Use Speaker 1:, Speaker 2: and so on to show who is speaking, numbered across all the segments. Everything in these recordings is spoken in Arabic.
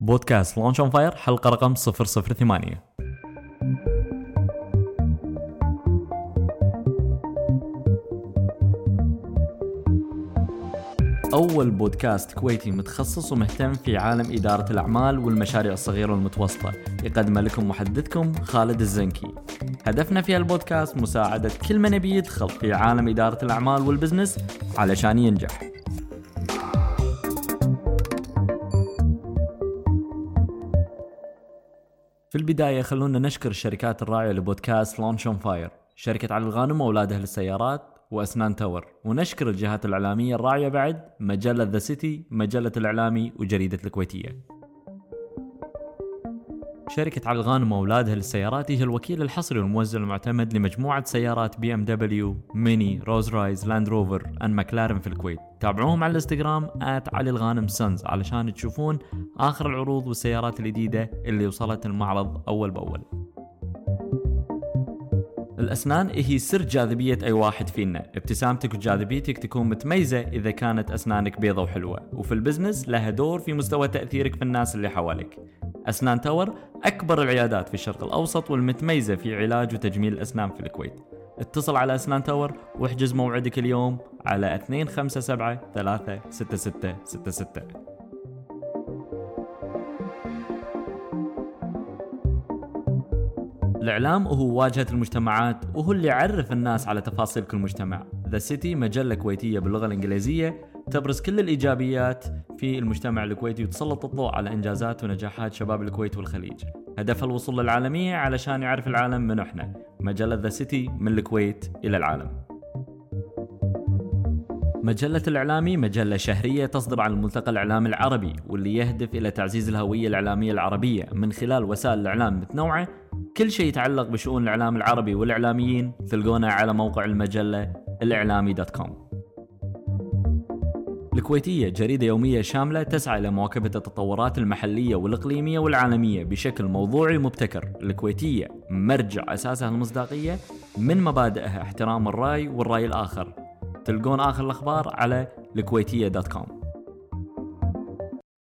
Speaker 1: بودكاست Launch on Fire حلقة رقم 008 أول بودكاست كويتي متخصص ومهتم في عالم إدارة الأعمال والمشاريع الصغيرة والمتوسطة. يقدم لكم محدثكم خالد الزنكي. هدفنا في البودكاست مساعدة كل من يبي يدخل في عالم إدارة الأعمال وال business علشان ينجح. البداية خلونا نشكر الشركات الراعية لبودكاست Launch on Fire شركة علي الغانم وأولادها للسيارات وأسنان تاور. ونشكر الجهات الإعلامية الراعية بعد مجلة ذا سيتي مجلة الإعلامي وجريدة الكويتية. شركة علي الغانم وأولادها للسيارات هي الوكيل الحصري والموزع المعتمد لمجموعة سيارات بي إم دبليو، ميني، رولز رويس، لاند روفر، اند ماكلارن في الكويت. تابعوهم على الإنستغرام علي الغانم سنز علشان تشوفون آخر العروض والسيارات الجديدة اللي وصلت المعرض أول بأول. الأسنان هي سر جاذبية أي واحد فينا ابتسامتك وجاذبيتك تكون متميزة إذا كانت أسنانك بيضة وحلوة وفي ال business لها دور في مستوى تأثيرك في الناس اللي حواليك أسنان تاور أكبر العيادات في الشرق الأوسط والمتميزة في علاج وتجميل الأسنان في الكويت. اتصل على أسنان تاور واحجز موعدك اليوم على 257 36666 الإعلام هو واجهة المجتمعات وهو اللي يعرف الناس على تفاصيل كل مجتمع. ذا سيتي مجلة كويتية باللغة الإنجليزية تبرز كل الإيجابيات في المجتمع الكويتي وتسلط الضوء على إنجازات ونجاحات شباب الكويت والخليج. هدفها الوصول للعالمية علشان يعرف العالم من إحنا. مجلة ذا سيتي من الكويت إلى العالم. مجلة الإعلامي مجلة شهرية تصدر عن الملتقى الإعلامي العربي واللي يهدف إلى تعزيز الهوية الإعلامية العربية من خلال وسائل الإعلام متنوعة. كل شيء يتعلق بشؤون الإعلام العربي والإعلاميين. تلقونه على موقع المجلة الإعلامي دوت كوم. الكويتية جريدة يومية شاملة تسعى إلى مواكبة التطورات المحلية والإقليمية والعالمية بشكل موضوعي ومبتكر. الكويتية مرجع أساسها المصداقية من مبادئها احترام الرأي والرأي الآخر. تلقون آخر الأخبار على الكويتية dot com.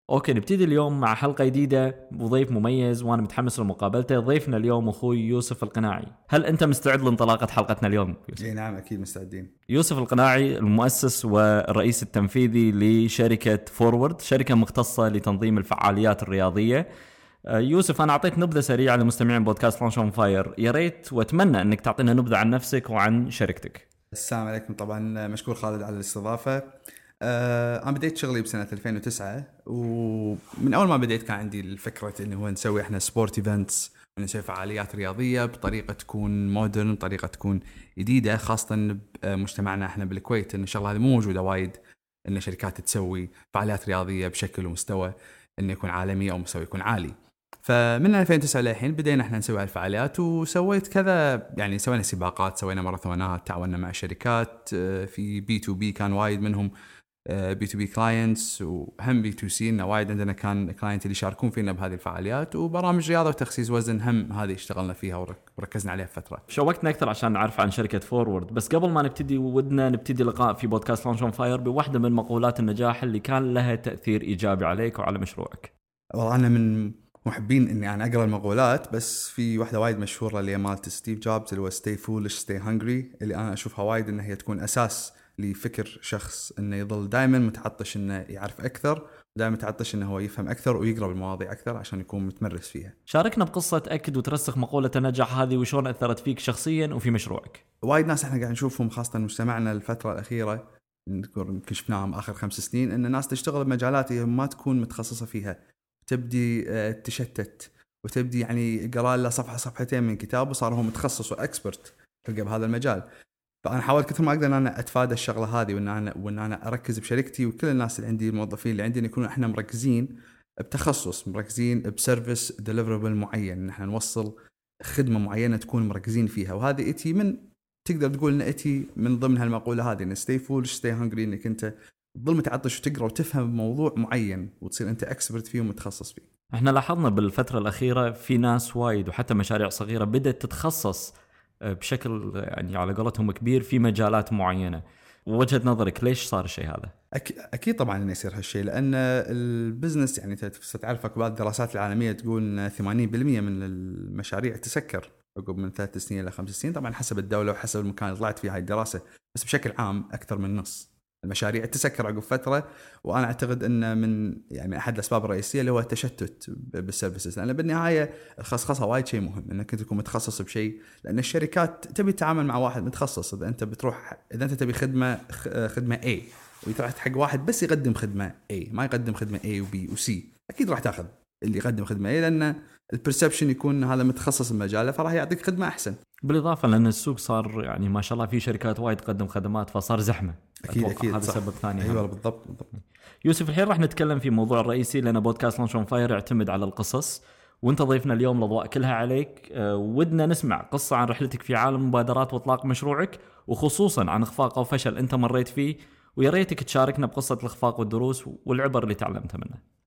Speaker 1: okay نبتدي اليوم مع حلقة جديدة وضيف مميز وأنا متحمس لمقابلته. ضيفنا اليوم أخوي يوسف القناعي. هل أنت مستعد لانطلاقة حلقتنا اليوم؟
Speaker 2: يوسف؟ إي نعم أكيد مستعدين.
Speaker 1: يوسف القناعي المؤسس والرئيس التنفيذي لشركة فورورد شركة مختصة لتنظيم الفعاليات الرياضية. آه، يوسف أنا أعطيت نبذة سريعة لمستمعين بودكاست Launch on Fire يا ريت وأتمنى أنك تعطينا نبذة عن نفسك وعن شركتك.
Speaker 2: السلام عليكم. طبعا مشكور خالد على الاستضافة. آه أنا بديت شغلي بسنة 2009 ومن أول ما بديت كان عندي الفكرة إنه هو نسوي إحنا sport events نسوي فعاليات رياضية بطريقة تكون modern بطريقة تكون جديدة خاصة بمجتمعنا إحنا بالكويت إن الشغلة هذه مو موجودة وايد إن شركات تسوي فعاليات رياضية بشكل ومستوى إنه يكون عالمي أو مستوى يكون عالي. فمن 2009 للحين بدينا إحنا نسوي هالفعاليات وسويت كذا يعني سوينا سباقات سوينا ماراثونات تعاوننا مع شركات آه، في B2B كان وايد منهم B2B clients وهم B2C إنه وايد عندنا كان client اللي يشاركون فينا بهذه الفعاليات وبرامج رياضة وتخسيس وزن هم هذه اشتغلنا فيها وركزنا عليها فترة.
Speaker 1: شوقتنا أكثر عشان نعرف عن شركة فورورد بس قبل ما نبتدي ودنا نبتدي لقاء في بودكاست Launch on Fire بواحدة من مقولات النجاح اللي كان لها تأثير إيجابي عليك وعلى مشروعك.
Speaker 2: والله أنا من محبين إني أنا أقرأ المقولات بس في واحدة وايد مشهورة اللي مالت ستيف جوبز اللي هو stay foolish stay hungry اللي أنا أشوفها وايد إنها هي تكون أساس لفكر شخص إنه يظل دائما متعطش إنه يعرف أكثر دائما متعطش إنه هو يفهم أكثر ويقرأ المواضيع أكثر عشان يكون متمرس فيها.
Speaker 1: شاركنا بقصة تاكد وترسخ مقولة النجاح هذه وشلون أثرت فيك شخصيا وفي مشروعك.
Speaker 2: وايد ناس إحنا قاعد نشوفهم خاصة مجتمعنا الفترة الأخيرة يمكن شفناهم آخر خمس سنين إن الناس تشتغل بمجالات هي ما تكون متخصصة فيها تبدي آه، تشتت وتبدي يعني قرأ له صفحة صفحتين من كتاب وصار هو متخصص و expert تلقى بهذا المجال فأنا حاولت كثر ما أقدر إن أنا أتفادى الشغلة هذه وإن أنا وإن أنا أركز بشركتي وكل الناس اللي عندي الموظفين اللي عندي يكونوا إحنا مركزين بتخصص مركزين ب service deliverable معين إن إحنا نوصل خدمة معينة تكون مركزين فيها وهذه إتي من تقدر تقول إن إتي من ضمن هالمقوله هذه إن stay foolish stay hungry إنك أنت تظل متعطش وتقرأ وتفهم موضوع معين وتصير أنت expert فيه ومتخصص فيه.
Speaker 1: إحنا لاحظنا بالفترة الأخيرة في ناس وايد وحتى مشاريع صغيرة بدأت تتخصص بشكل يعني على قولتهم كبير في مجالات معينة وجهه نظرك ليش صار الشيء هذا؟
Speaker 2: أكيد طبعا إنه يصير هالشيء لأن ال business يعني تعرف بعض الدراسات العالمية تقول إن 80% من المشاريع تسكر عقب من ثلاث سنين إلى خمس سنين طبعا حسب الدولة وحسب المكان اللي طلعت فيه هاي الدراسة بس بشكل عام أكثر من نص المشاريع تسكر عقب فترة وأنا أعتقد ان من يعني أحد الأسباب الرئيسية اللي هو التشتت بال services لأن بالنهاية الخصخصة وايد شيء مهم إنك تكون متخصص بشيء لأن الشركات تبي تتعامل مع واحد متخصص إذا أنت بتروح إذا أنت تبي خدمة خدمة A وتروح حق واحد بس يقدم خدمة A ما يقدم خدمة A و B و C أكيد راح تاخذ اللي يقدم خدمة A لأن ال perception يكون هذا متخصص بمجاله فراح يعطيك خدمة أحسن.
Speaker 1: بالإضافة لأن السوق صار يعني ما شاء الله في شركات وايد تقدم خدمات فصار زحمة.
Speaker 2: أكيد أكيد
Speaker 1: هذا سبب ثاني.
Speaker 2: أيوه بالضبط بالضبط.
Speaker 1: يوسف الحين راح نتكلم في موضوع الرئيسي لأن بودكاست لانش أون فاير يعتمد على القصص وأنت ضيفنا اليوم الاضواء كلها عليك. أه ودنا نسمع قصة عن رحلتك في عالم المبادرات وإطلاق مشروعك وخصوصا عن إخفاق أو فشل أنت مريت فيه. ويا ريتك تشاركنا بقصة الإخفاق والدروس والعبر اللي تعلمتها منه.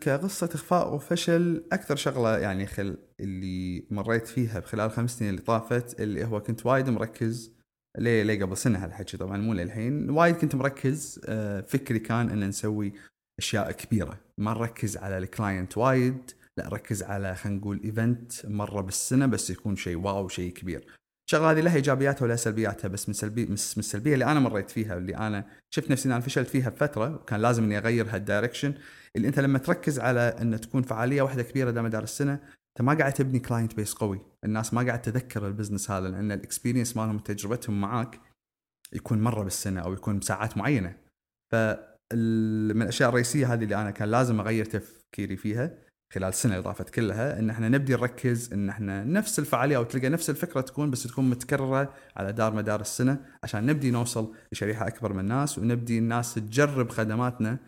Speaker 2: كقصة إخفاء وفشل أكثر شغلة يعني خل اللي مريت فيها بخلال خمس سنين اللي طافت اللي هو كنت وايد مركز ليه ليه قبل سنة هالحكي طبعا مو للحين. وايد كنت مركز آه، فكري كان أن نسوي أشياء كبيرة. ما نركز على ال client وايد لا ركز على خلينا نقول event مرة بالسنة بس يكون شيء wow شيء كبير. الشغله هذه لها إيجابياتها ولا سلبياتها بس من سلبي من السلبية اللي أنا مريت فيها واللي أنا شفت نفسي أنا فشلت فيها بفترة وكان لازم إني أغير هال direction اللي أنت لما تركز على إن تكون فعالية واحدة كبيرة دام مدار السنة أنت ما قاعد تبني client base قوي. الناس ما قاعد تذكر ال business هذا لأن ال experience مالهم تجربتهم معاك يكون مرة بالسنة أو يكون بساعات معينة. ف من الأشياء الرئيسية هذه اللي أنا كان لازم أغير تفكيري فيها خلال السنة اللي طافت كلها إن إحنا نبدي نركز إن إحنا نفس الفعالية أو تلقى نفس الفكرة تكون بس تكون متكررة على دار مدار السنة عشان نبدي نوصل لشريحة أكبر من الناس ونبدي الناس تجرب خدماتنا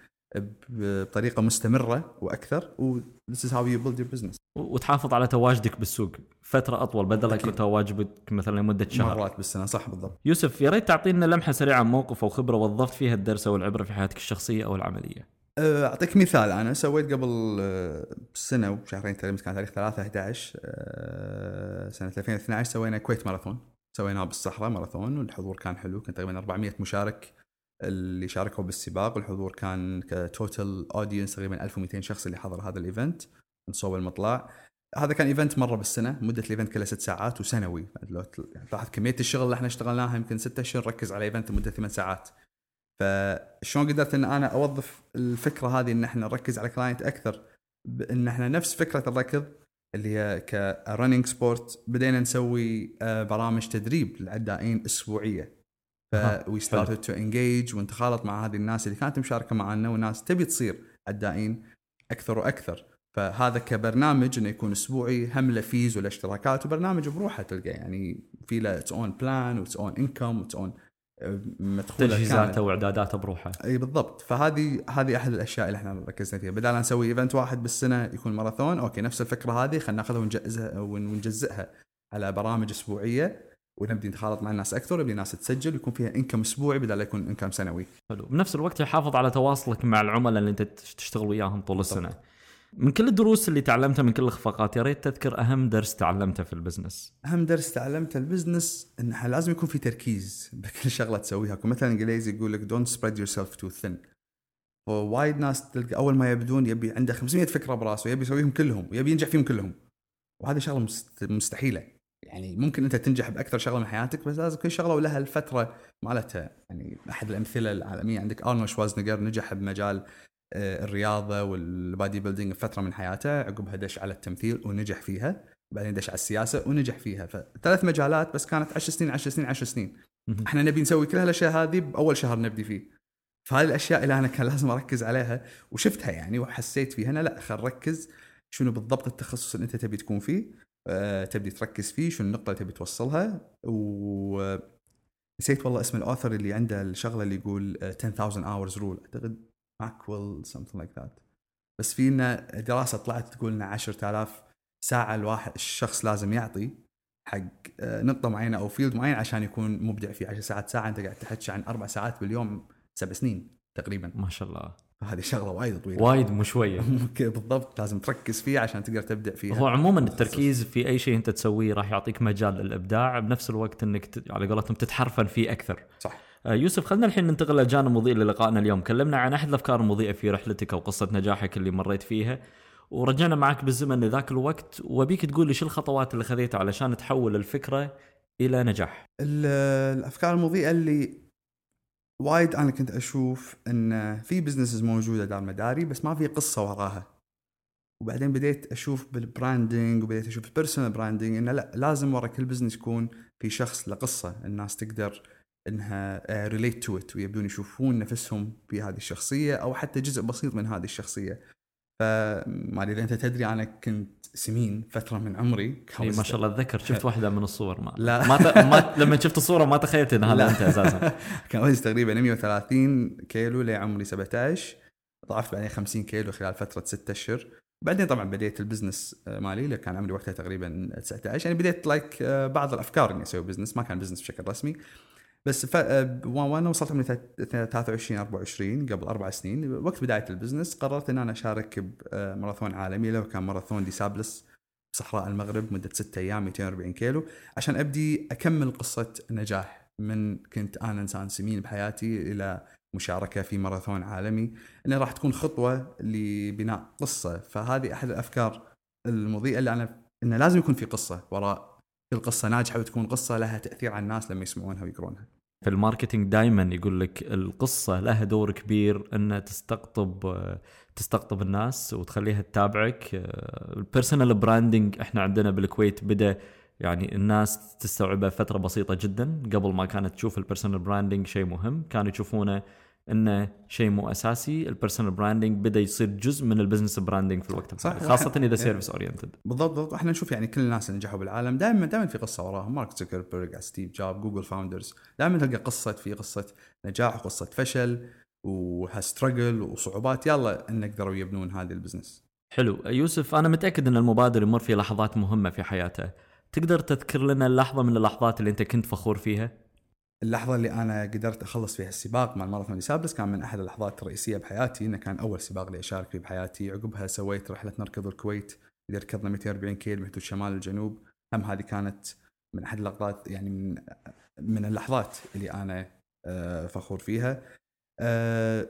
Speaker 2: بطريقة مستمرة وأكثر و this is how you build your business.
Speaker 1: وتحافظ على تواجدك بالسوق. فترة أطول بدل يكون تواجدك مثلا لمدة شهر.
Speaker 2: مرات بالسنة صح بالضبط.
Speaker 1: يوسف يا ريت تعطينا لمحة سريعة عن موقف أو خبرة وظفت فيها الدرس أو العبرة في حياتك الشخصية أو العملية.
Speaker 2: أه، أعطيك مثال. أنا سويت قبل أه، سنة وشهرين تقريبا كان تاريخ 3 11 أه، سنة 2012 سوينا كويت ماراثون. سويناه بالصحراء ماراثون والحضور كان حلو كان تقريبا 400 مشارك اللي شاركوا بالسباق. والحضور كان ك total audience تقريبا 1200 شخص اللي حضر هذا ال event من صوب المطلع. هذا كان event مرة بالسنة مدة ال event كلها ست ساعات وسنوي. لو تلاحظ كمية الشغل اللي إحنا اشتغلناها يمكن ستة اشهر نركز على event مده ثمان ساعات. فشلون قدرت إن أنا أوظف الفكرة هذه إن إحنا نركز على client أكثر؟ بان إحنا نفس فكرة الركض اللي هي ك running sport بدينا نسوي آه، برامج تدريب للعدائين أسبوعية. ف we started to engage ونتخالط مع هذه الناس اللي كانت مشاركة معنا والناس تبي تصير عدائين أكثر وأكثر. فهذا كبرنامج إنه يكون أسبوعي هم له fees ولا اشتراكات وبرنامج بروحه تلقى يعني في له its own plan و its own income و
Speaker 1: its own مدخولة تجهيزاته وإعداداته بروحه.
Speaker 2: إي بالضبط. فهذه هذه أحد الأشياء اللي إحنا ركزنا فيها. بدل نسوي event واحد بالسنة يكون ماراثون okay نفس الفكرة هذه خلينا نأخذها ونجزئها على برامج أسبوعية. ونبدي نتخالط مع الناس أكثر ونبدي الناس تسجل ويكون فيها income أسبوعي بدل لا يكون income سنوي.
Speaker 1: حلو بنفس الوقت يحافظ على تواصلك مع العملاء اللي أنت تشتغل وياهم طول السنة. من كل الدروس اللي تعلمتها من كل الاخفاقات يا ريت تذكر أهم درس تعلمته في ال
Speaker 2: business. أهم درس تعلمته ال business انه لازم يكون في تركيز بكل شغلة تسويها، مثلا إنجليزي يقول لك don't spread yourself too thin. وايد ناس تلقى أول ما يبدون يبي عنده 500 فكرة براسه يبي يسويهم كلهم ويبي ينجح فيهم كلهم. وهذه شغلة مستحيلة. يعني ممكن أنت تنجح بأكثر شغلة من حياتك بس لازم كل شغلة ولها الفترة مالتها. يعني أحد الأمثلة العالمية عندك أرنولد شوازنيجر نجح بمجال آه، الرياضة والبادي بيلدينج فتره من حياته عقبها دش على التمثيل ونجح فيها بعدين دش على السياسة ونجح فيها. فثلاث مجالات بس كانت 10 سنين 10 سنين 10 سنين. إحنا نبي نسوي كل هالأشياء هذه بأول شهر نبدي فيه. فهذه الأشياء اللي أنا كان لازم أركز عليها وشفتها يعني وحسيت فيها أنا لا خل ركز شنو بالضبط التخصص اللي أنت تبي تكون فيه. تبدي تركز فيه شنو النقطة اللي تبي توصلها؟ و نسيت والله اسم ال author اللي عنده الشغلة اللي يقول 10000 hours rule أعتقد Malcolm something like that بس في لنا دراسة طلعت تقول لنا 10000 ساعة الواحد الشخص لازم يعطي حق آه، نقطة معينة أو field معين عشان يكون مبدع فيه. 10 ساعات ساعة أنت قاعد تحكي عن أربع ساعات باليوم سبع سنين تقريبا.
Speaker 1: ما شاء الله.
Speaker 2: هذه شغلة وايد طويلة.
Speaker 1: وايد مو شوية.
Speaker 2: بالضبط. لازم تركز فيه عشان تقدر تبدع فيها.
Speaker 1: هو عموما التركيز في أي شيء أنت تسويه راح يعطيك مجال للإبداع. بنفس الوقت إنك على قولتهم تتحرفن فيه أكثر.
Speaker 2: صح.
Speaker 1: آه، يوسف خلينا الحين ننتقل لجانب مضيء للقائنا اليوم. كلمنا عن أحد الأفكار المضيئة في رحلتك أو قصة نجاحك اللي مريت فيها. ورجعنا معك بالزمن لذاك الوقت. وبيك تقول لي شو الخطوات اللي خذيتها علشان تحول الفكرة إلى نجاح؟
Speaker 2: ال- الأفكار المضيئة اللي وايد أنا كنت أشوف إن في businesses موجودة دار مداري بس ما في قصة وراها. وبعدين بديت أشوف بال branding وبديت أشوف ال personal branding إنه لا لازم ورا كل business يكون في شخص له قصه الناس تقدر إنها relate to it ويبدون يشوفون نفسهم في هذه الشخصية أو حتى جزء بسيط من هذه الشخصية. فما ادري اذا أنت تدري أنا كنت سمين فترة من عمري
Speaker 1: إي ما شاء الله اتذكر شفت واحدة من الصور ما
Speaker 2: لا.
Speaker 1: ما, ت... ما لما شفت الصورة ما تخيلت ان هذا. أنت أساسا.
Speaker 2: كان وزني تقريبا 130 كيلو لعمري 17 ضعفت بعدين 50 كيلو خلال فترة 6 أشهر. بعدين طبعا بديت ال business آه، مالي اللي كان عمري وقتها تقريبا 19 يعني بديت like بعض الأفكار إني أسوي business ما كان business بشكل رسمي. بس ف... آه، وأنا وصلت عمري 23 24 قبل أربع سنين. وقت بداية ال business قررت ان أنا أشارك بماراثون عالمي. لو كان ماراثون des Sables بصحراء المغرب مدة 6 أيام 240 كيلو عشان أبدي أكمل قصة نجاح من كنت أنا إنسان سمين بحياتي إلى مشاركة في ماراثون عالمي. انها راح تكون خطوة لبناء قصة. فهذه أحد الأفكار المضيئة اللي أنا إنه لازم يكون في قصة وراء كل قصه ناجحة وتكون قصة لها تأثير على الناس لما يسمعونها ويقرونها.
Speaker 1: في ال marketing دائما يقول لك القصة لها دور كبير انها تستقطب تستقطب الناس وتخليها تتابعك. ال personal branding إحنا عندنا بالكويت بدأ يعني الناس تستوعبه فترة بسيطة جدا. قبل ما كانت تشوف ال personal branding شيء مهم كانوا يشوفونه انه شيء مو أساسي. ال personal branding بدأ يصير جزء من ال business branding في الوقت
Speaker 2: صح.
Speaker 1: الحالي خاصة إذا service oriented
Speaker 2: بالضبط بالضبط. إحنا نشوف يعني كل الناس اللي نجحوا بالعالم. دائما دائما في قصة وراهم مارك زوكربيرج ستيف جوب جوجل founders دائما تلقى قصة في قصة نجاح وقصة فشل و struggle وصعوبات. يلا إن قدروا يبنون هذه ال business
Speaker 1: حلو. يوسف أنا متأكد إن المبادر يمر في لحظات مهمة في حياته. تقدر تذكر لنا اللحظة من اللحظات اللي أنت كنت فخور فيها؟
Speaker 2: اللحظة اللي أنا قدرت أخلص فيها السباق مع الماراثون des Sables كان من أحد اللحظات الرئيسية بحياتي إنه كان أول سباق لي أشارك فيه بحياتي. عقبها سويت رحلة نركض الكويت اللي ركضنا 240 كيلو من حدود شمال الجنوب. هم هذه كانت من أحد اللحظات يعني من من اللحظات اللي أنا آه، فخور فيها. آه،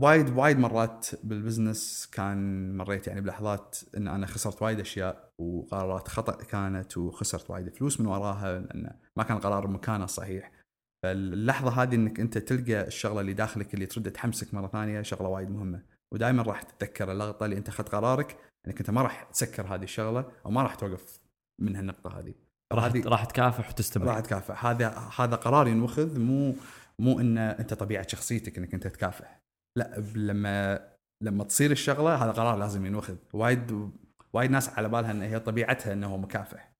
Speaker 2: وايد وايد مرات بال business كان مريت يعني بلحظات إن أنا خسرت وايد أشياء وقرارات خطأ كانت وخسرت وايد فلوس من وراها لأن ما كان القرار بمكانه الصحيح فاللحظة هذه إنك أنت تلقى الشغلة اللي داخلك اللي ترد تحمسك مرة ثانية شغلة وايد مهمة. ودائما راح تتذكر اللقطة اللي أنت أخذت قرارك إنك أنت ما راح تسكر هذه الشغلة أو ما راح توقف من هالنقطه هذه.
Speaker 1: راح
Speaker 2: هذه-
Speaker 1: راح تكافح وتستمر.
Speaker 2: راح تكافح. هذا هذا قرار ينوخذ مو مو ان أنت طبيعة شخصيتك إنك أنت تكافح. لا لما لما تصير الشغلة هذا قرار لازم ينوخذ. وايد وايد ناس على بالها إن هي طبيعتها إنه هو مكافح.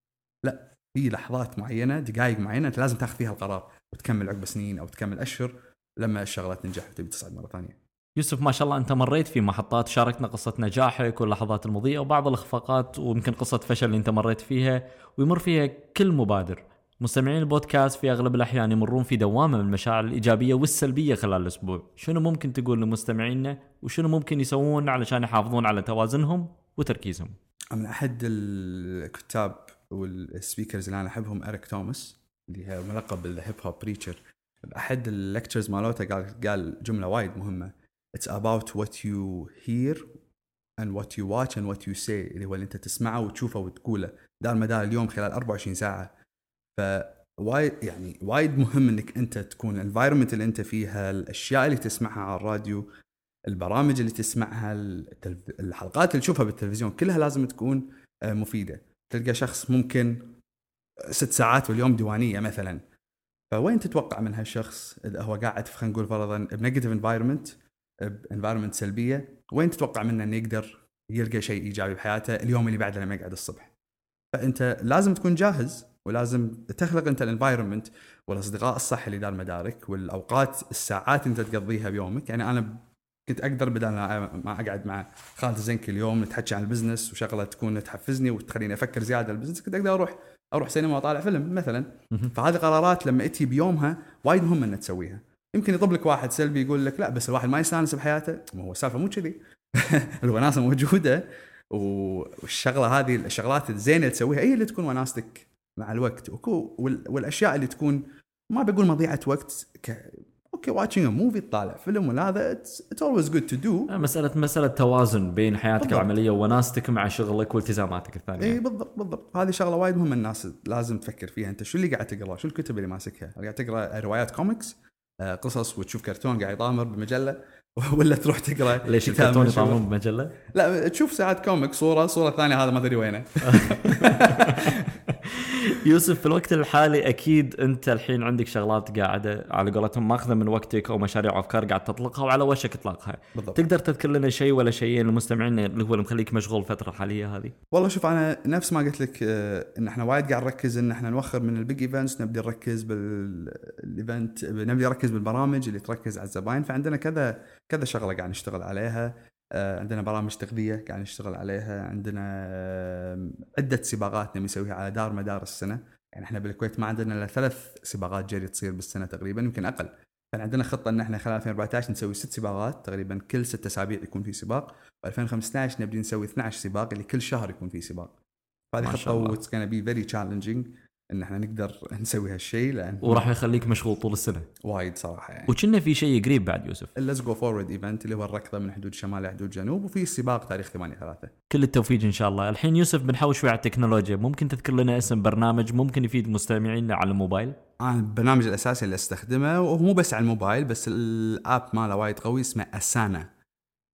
Speaker 2: لا في لحظات معينة دقائق معينة أنت لازم تاخذ فيها القرار. وتكمل عقب سنين أو تكمل أشهر لما الشغله تنجح وتبي تصعد مرة ثانية.
Speaker 1: يوسف ما شاء الله أنت مريت في محطات شاركنا قصة نجاحك واللحظات المضيئة وبعض الإخفاقات ويمكن قصة فشل اللي أنت مريت فيها ويمر فيها كل مبادر. مستمعين البودكاست في أغلب الأحيان يمرون في دوامة من المشاعر الإيجابية والسلبية خلال الأسبوع. شنو ممكن تقول لمستمعينا وشنو ممكن يسوون علشان يحافظون على توازنهم وتركيزهم؟
Speaker 2: من أحد الكتاب وال speakers اللي أنا أحبهم إريك توماس. اللي هي ملقب بال the hip hop preacher باحد ال lectures مالوته قال قال جملة وايد مهمة. It's about what you hear and what you watch and what you say. اللي هو اللي أنت تسمعه وتشوفه وتقوله. دار مدار اليوم خلال 24 ساعة. فوايد يعني وايد مهم إنك أنت تكون ال environment اللي أنت فيها الأشياء اللي تسمعها على الراديو البرامج اللي تسمعها. الحلقات اللي تشوفها بالتلفزيون. كلها لازم تكون آه، مفيدة. تلقى شخص ممكن ست ساعات باليوم ديوانية مثلا. فوين تتوقع من هالشخص؟ إذا هو قاعد خلينا نقول فرضا ب negative environment، environment سلبية وين تتوقع منه إنه يقدر يلقى شيء إيجابي بحياته اليوم اللي بعده لما يقعد الصبح؟ فأنت لازم تكون جاهز ولازم تخلق أنت ال environment والأصدقاء الصح اللي دار مدارك والأوقات الساعات أنت تقضيها بيومك. يعني أنا كنت أقدر بدل ما أقعد مع خالد الزنكي اليوم نتحكي عن ال business وشغلة تكون تحفزني وتخليني أفكر زيادة ال business كنت أقدر أروح أروح سينما وأطالع فيلم مثلا. فهذه قرارات لما إتي بيومها وايد مهم إنك تسويها. يمكن يطب لك واحد سلبي يقول لك لا بس الواحد ما يستانس بحياته. ما هو السالفة مو كذي. الوناسة موجودة. والشغلة هذه الشغلات الزينة اللي تسويها هي اللي تكون وناستك مع الوقت. والأشياء اللي تكون ما بقول مضيعة وقت ك okay watching movie تطالع فيلم ولا هذا it's always good to do
Speaker 1: مساله مسألة توازن بين حياتك
Speaker 2: بالضبط.
Speaker 1: العملية وناستك مع شغلك والتزاماتك الثانية.
Speaker 2: اي بالضبط بالضبط. هذه شغلة وايد مهمة الناس لازم تفكر فيها. أنت شو اللي قاعد تقرا شو الكتب اللي ماسكها؟ قاعد تقرأ روايات كوميكس آه، قصص وتشوف كرتون قاعد يطامر بمجلة؟ ولا تروح تقرأ
Speaker 1: ليش الكرتون. يطعمون بمجلة؟
Speaker 2: لا تشوف ساعات comic صورة صورة ثانية هذا ما أدري وينه.
Speaker 1: يوسف في الوقت الحالي أكيد أنت الحين عندك شغلات قاعدة على قولتهم ماخذة من وقتك أو مشاريع وافكار قاعد تطلقها وعلى وشك اطلاقها
Speaker 2: بالضبط.
Speaker 1: تقدر تذكر لنا شيء ولا شيئين للمستمعين اللي هو اللي مخليك مشغول الفترة الحالية هذه؟
Speaker 2: والله شوف أنا نفس ما قلت لك آه، إن إحنا وايد قاعد نركز إن إحنا نوخر من ال big events نبدي نركز بال event نبدي نركز بالبرامج اللي تركز على الزباين فعندنا كذا كذا شغلة قاعد نشتغل عليها. عندنا برامج تغذية قاعد نشتغل عليها عندنا آه، عدة سباقات نبي نسويها على دار مدار السنة. يعني إحنا بالكويت ما عندنا إلا ثلاث سباقات جري تصير بالسنة تقريبا يمكن أقل. فعندنا خطة إن إحنا خلال 2014 نسوي ست سباقات تقريبا كل ست أسابيع يكون في سباق. و2015 نبدي نسوي 12 سباق اللي كل شهر يكون في سباق. فهذه
Speaker 1: ما خطة. و
Speaker 2: it's gonna be very challenging إن إحنا نقدر نسوي هالشيء لأن
Speaker 1: وراح يخليك مشغول طول السنة.
Speaker 2: وايد صراحة يعني.
Speaker 1: وكنا في شيء قريب بعد يوسف.
Speaker 2: ال let's go forward event اللي هو الركضة من حدود شمال لحدود جنوب وفي سباق تاريخ 8 3
Speaker 1: كل التوفيق إن شاء الله. الحين يوسف بنحوش شوي على التكنولوجيا. ممكن تذكر لنا اسم برنامج ممكن يفيد مستمعينا على الموبايل؟
Speaker 2: أنا البرنامج الأساسي اللي أستخدمه وهو مو بس على الموبايل بس ال app ماله وايد قوي اسمه Asana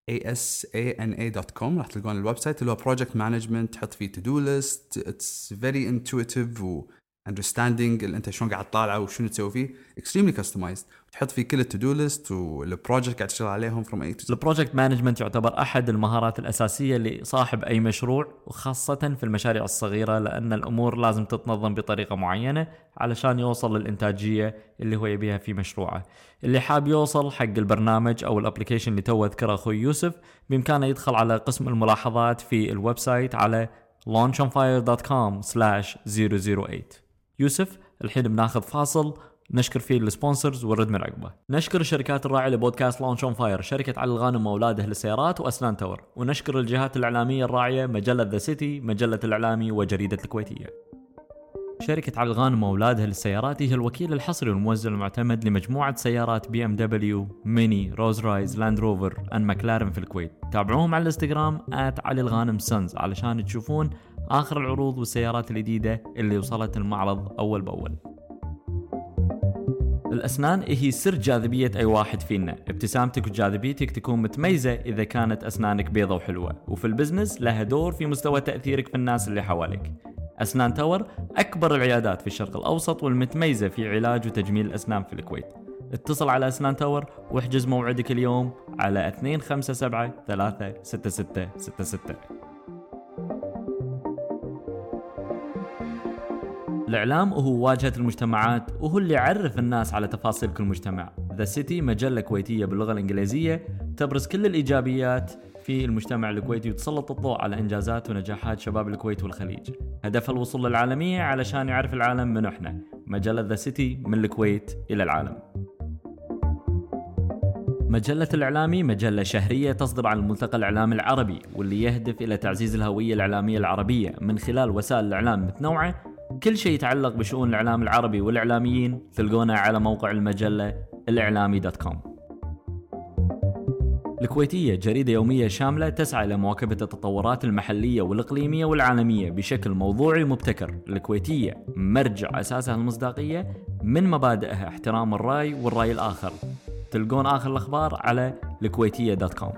Speaker 2: A S A N A dot com راح تلقون ال website اللي هو project management تحط فيه to do list it's very intuitive و understanding انت شلون قاعد تطالعه وشنو تسوي فيه extremely customized تحط فيه كل ال to list وال project قاعد تشتغل عليهم from اي ال
Speaker 1: project management يعتبر أحد المهارات الأساسية لصاحب أي مشروع وخاصة في المشاريع الصغيرة لأن الأمور لازم تتنظم بطريقة معينة علشان يوصل للإنتاجية اللي هو يبيها في مشروعه. اللي حاب يوصل حق البرنامج أو ال application اللي تو ذكره أخوي يوسف بإمكانه يدخل على قسم الملاحظات في ال website على launchonfire.com/008 يوسف الحين بناخذ فاصل نشكر فيه ال sponsors ونرد من عقبه. نشكر الشركات الراعيه لبودكاست Launch on Fire، شركة علي الغانم وأولاده للسيارات وأسنان تاور، ونشكر الجهات الإعلامية الراعية مجلة The City، مجلة الإعلامي وجريدة الكويتية. شركة علي الغانم وأولادها للسيارات هي الوكيل الحصري والموزع المعتمد لمجموعة سيارات بي إم دبليو، ميني، رولز رويس، لاند روفر، and ماكلارن في الكويت. تابعوهم على الإنستغرام علي الغانم Sons علشان تشوفون آخر العروض والسيارات الجديدة اللي وصلت المعرض أول بأول. الأسنان هي سر جاذبية أي واحد فينا ابتسامتك وجاذبيتك تكون متميزة إذا كانت أسنانك بيضة وحلوة وفي ال business لها دور في مستوى تأثيرك في الناس اللي حواليك أسنان تاور أكبر العيادات في الشرق الأوسط والمتميزة في علاج وتجميل الأسنان في الكويت. اتصل على أسنان تاور واحجز موعدك اليوم على 257 36666 الإعلام هو واجهة المجتمعات وهو اللي يعرف الناس على تفاصيل كل مجتمع. The City مجلة كويتية باللغة الإنجليزية تبرز كل الإيجابيات في المجتمع الكويتي وتسلط الضوء على إنجازات ونجاحات شباب الكويت والخليج. هدفها الوصول للعالمية علشان يعرف العالم من إحنا مجلة The City من الكويت إلى العالم. مجلة الإعلامي مجلة شهرية تصدر عن الملتقى الإعلامي العربي واللي يهدف إلى تعزيز الهوية الإعلامية العربية من خلال وسائل الإعلام متنوعة. كل شيء يتعلق بشؤون الإعلام العربي والإعلاميين تلقونه على موقع المجلة الإعلامي dot com. الكويتية جريدة يومية شاملة تسعى إلى مواكبة التطورات المحلية والإقليمية والعالمية بشكل موضوعي ومبتكر. الكويتية مرجع أساسها المصداقية من مبادئها احترام الرأي والرأي الآخر. تلقون آخر الأخبار على الكويتية dot com.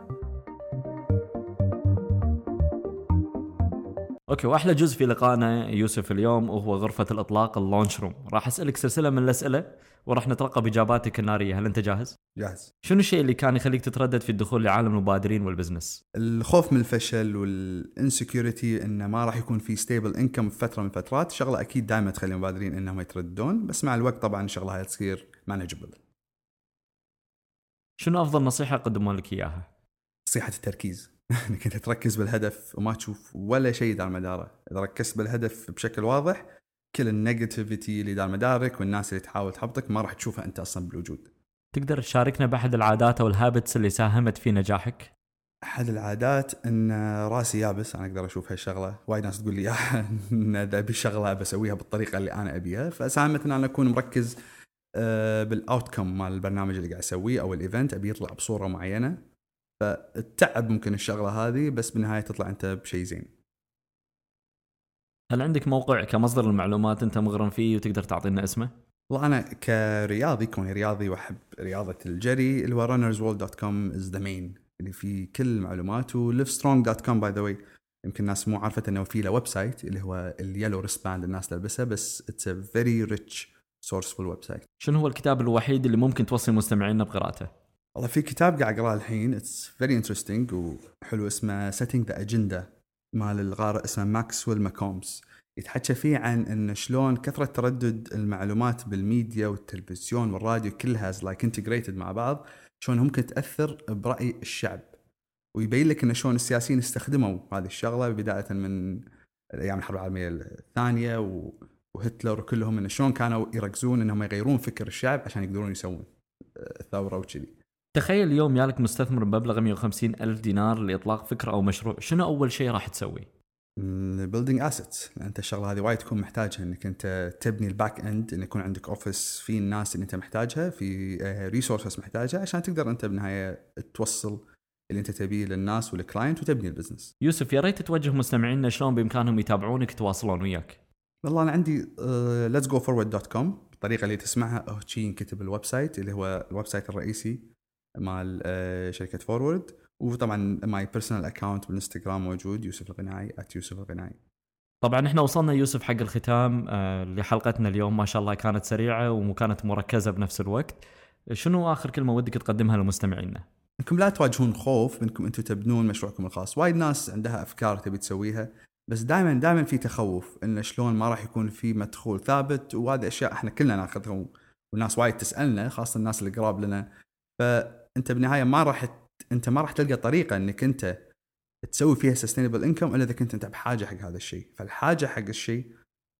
Speaker 1: okay وأحلى جزء في لقائنا يوسف اليوم وهو غرفة الإطلاق ال launch room. راح أسألك سلسلة من الأسئلة وراح نترقب إجاباتك النارية. هل أنت جاهز؟
Speaker 2: جاهز
Speaker 1: شنو الشيء اللي كان يخليك تتردد في الدخول لعالم المبادرين وال business؟
Speaker 2: الخوف من الفشل وال insecurity إنه ما راح يكون في stable income في فترة من الفترات شغلة أكيد دائما تخلي المبادرين إنهم يترددون بس مع الوقت طبعا الشغله هاي تصير manageable
Speaker 1: شنو أفضل نصيحة قدموا لك إياها؟
Speaker 2: نصيحة التركيز. إنك أنت تركز بالهدف وما تشوف ولا شيء دار مداره. إذا ركزت بالهدف بشكل واضح كل ال negativity اللي دار مدارك والناس اللي تحاول تحبطك ما راح تشوفها أنت أصلا بالوجود.
Speaker 1: تقدر تشاركنا بأحد العادات أو ال habits اللي ساهمت في نجاحك؟
Speaker 2: أحد العادات إن راسي يابس أنا أقدر أشوف هالشغلة. وايد ناس تقول لي "يا، إن إذا أبي شغلة بسويها بالطريقة اللي أنا أبيها. فساهمت إن أنا أكون مركز آه، بال outcome مال البرنامج اللي قاعد أسويه أو ال event أبي يطلع بصورة معينة. فتتعب ممكن الشغلة هذه بس بالنهاية تطلع أنت بشيء زين.
Speaker 1: هل عندك موقع كمصدر المعلومات أنت مغرم فيه وتقدر تعطينا اسمه؟
Speaker 2: والله أنا كرياضي كوني رياضي وأحب رياضة الجري اللي هو runnersworld.com is the main اللي فيه كل المعلومات و livestrong.com by the way يمكن الناس مو عارفة إنه في له website اللي هو ال yellow wristband الناس تلبسه بس it's a very resourceful website
Speaker 1: شنو هو الكتاب الوحيد اللي ممكن توصي مستمعينا بقراءته؟
Speaker 2: والله في كتاب قاعد أقرأه الحين. It's very interesting وحلو. اسمه Setting the Agenda مال ال author اسمه ماكسويل ماكومز يتحكى فيه عن إن شلون كثرة تردد المعلومات بالميديا والتلفزيون والراديو كلها like integrated مع بعض شلون ممكن تأثر برأي الشعب ويبين لك إن شلون السياسيين استخدموا هذه الشغلة بداية من أيام الحرب العالمية الثانية. وهتلر وكلهم إن شلون كانوا يركزون إنهم يغيرون فكر الشعب عشان يقدرون يسوون ثورة وكذي.
Speaker 1: تخيل اليوم يالك مستثمر بمبلغ 150 ألف دينار لإطلاق فكرة أو مشروع شنو أول شيء راح تسوي؟
Speaker 2: building assets أنت الشغلة هذه وايد تكون محتاجها إنك أنت تبني ال back end إن يكون عندك office في الناس اللي أنت محتاجها في resources محتاجها عشان تقدر أنت بالنهايه توصل اللي أنت تبيه للناس وال client وتبني ال business.
Speaker 1: يوسف يا ريت توجه مستمعينا شلون بإمكانهم يتابعونك يتواصلون وياك.
Speaker 2: والله أنا عندي let's go forward dot com الطريقة اللي تسمعها هو شي ينكتب ال website اللي هو ال website الرئيسي مال uh, شركة Forward وطبعا my personal account بالإنستغرام موجود يوسف القناعي @يوسف القناعي.
Speaker 1: طبعا إحنا وصلنا يوسف حق الختام آه، لحلقتنا اليوم ما شاء الله كانت سريعة وكانت مركزة بنفس الوقت. شنو آخر كلمة ودك تقدمها لمستمعينا؟
Speaker 2: انكم لا تواجهون خوف منكم أنتم تبنون مشروعكم الخاص، وايد ناس عندها أفكار تبي تسويها بس دائما دائما في تخوف إن شلون ما راح يكون في مدخول ثابت وهذه أشياء إحنا كلنا ناخذها والناس وايد تسألنا خاصة الناس اللي قراب لنا فأنت بالنهاية ما راح أنت ما راح تلقى طريقة إنك أنت تسوي فيها sustainable income إلا إذا كنت أنت بحاجة حق هذا الشيء، فالحاجة حق الشيء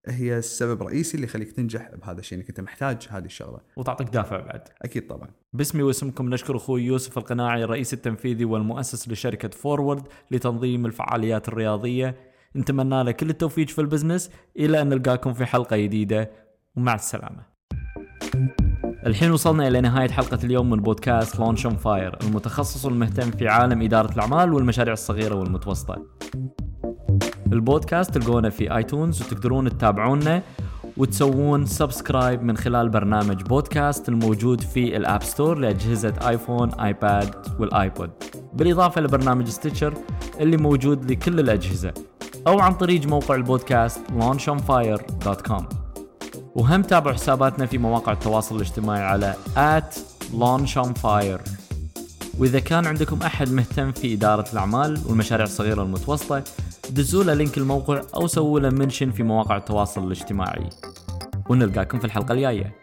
Speaker 2: هي السبب الرئيسي اللي يخليك تنجح بهذا الشيء إنك أنت محتاج هذه الشغلة.
Speaker 1: وتعطيك دافع بعد.
Speaker 2: أكيد طبعا.
Speaker 1: باسمي واسمكم نشكر أخوي يوسف القناعي الرئيس التنفيذي والمؤسس لشركة Forward لتنظيم الفعاليات الرياضية. نتمنى له كل التوفيق في ال business إلى أن نلقاكم في حلقة جديدة ومع السلامة. الحين وصلنا إلى نهاية حلقة اليوم من بودكاست Launch on Fire المتخصص المهتم في عالم إدارة الأعمال والمشاريع الصغيرة والمتوسطة. البودكاست تلقونه في iTunes وتقدرون تتابعونا وتسوون subscribe من خلال برنامج بودكاست الموجود في ال App Store لأجهزة آيفون آيباد والآيبود. بالإضافة لبرنامج Stitcher اللي موجود لكل الأجهزة. أو عن طريق موقع البودكاست launchonfire.com وهم تابعوا حساباتنا في مواقع التواصل الاجتماعي على at launchonfire وإذا كان عندكم أحد مهتم في إدارة الأعمال والمشاريع الصغيرة والمتوسطة دزوا له link الموقع أو سووا له mention في مواقع التواصل الاجتماعي. ونلقاكم في الحلقة الجاية.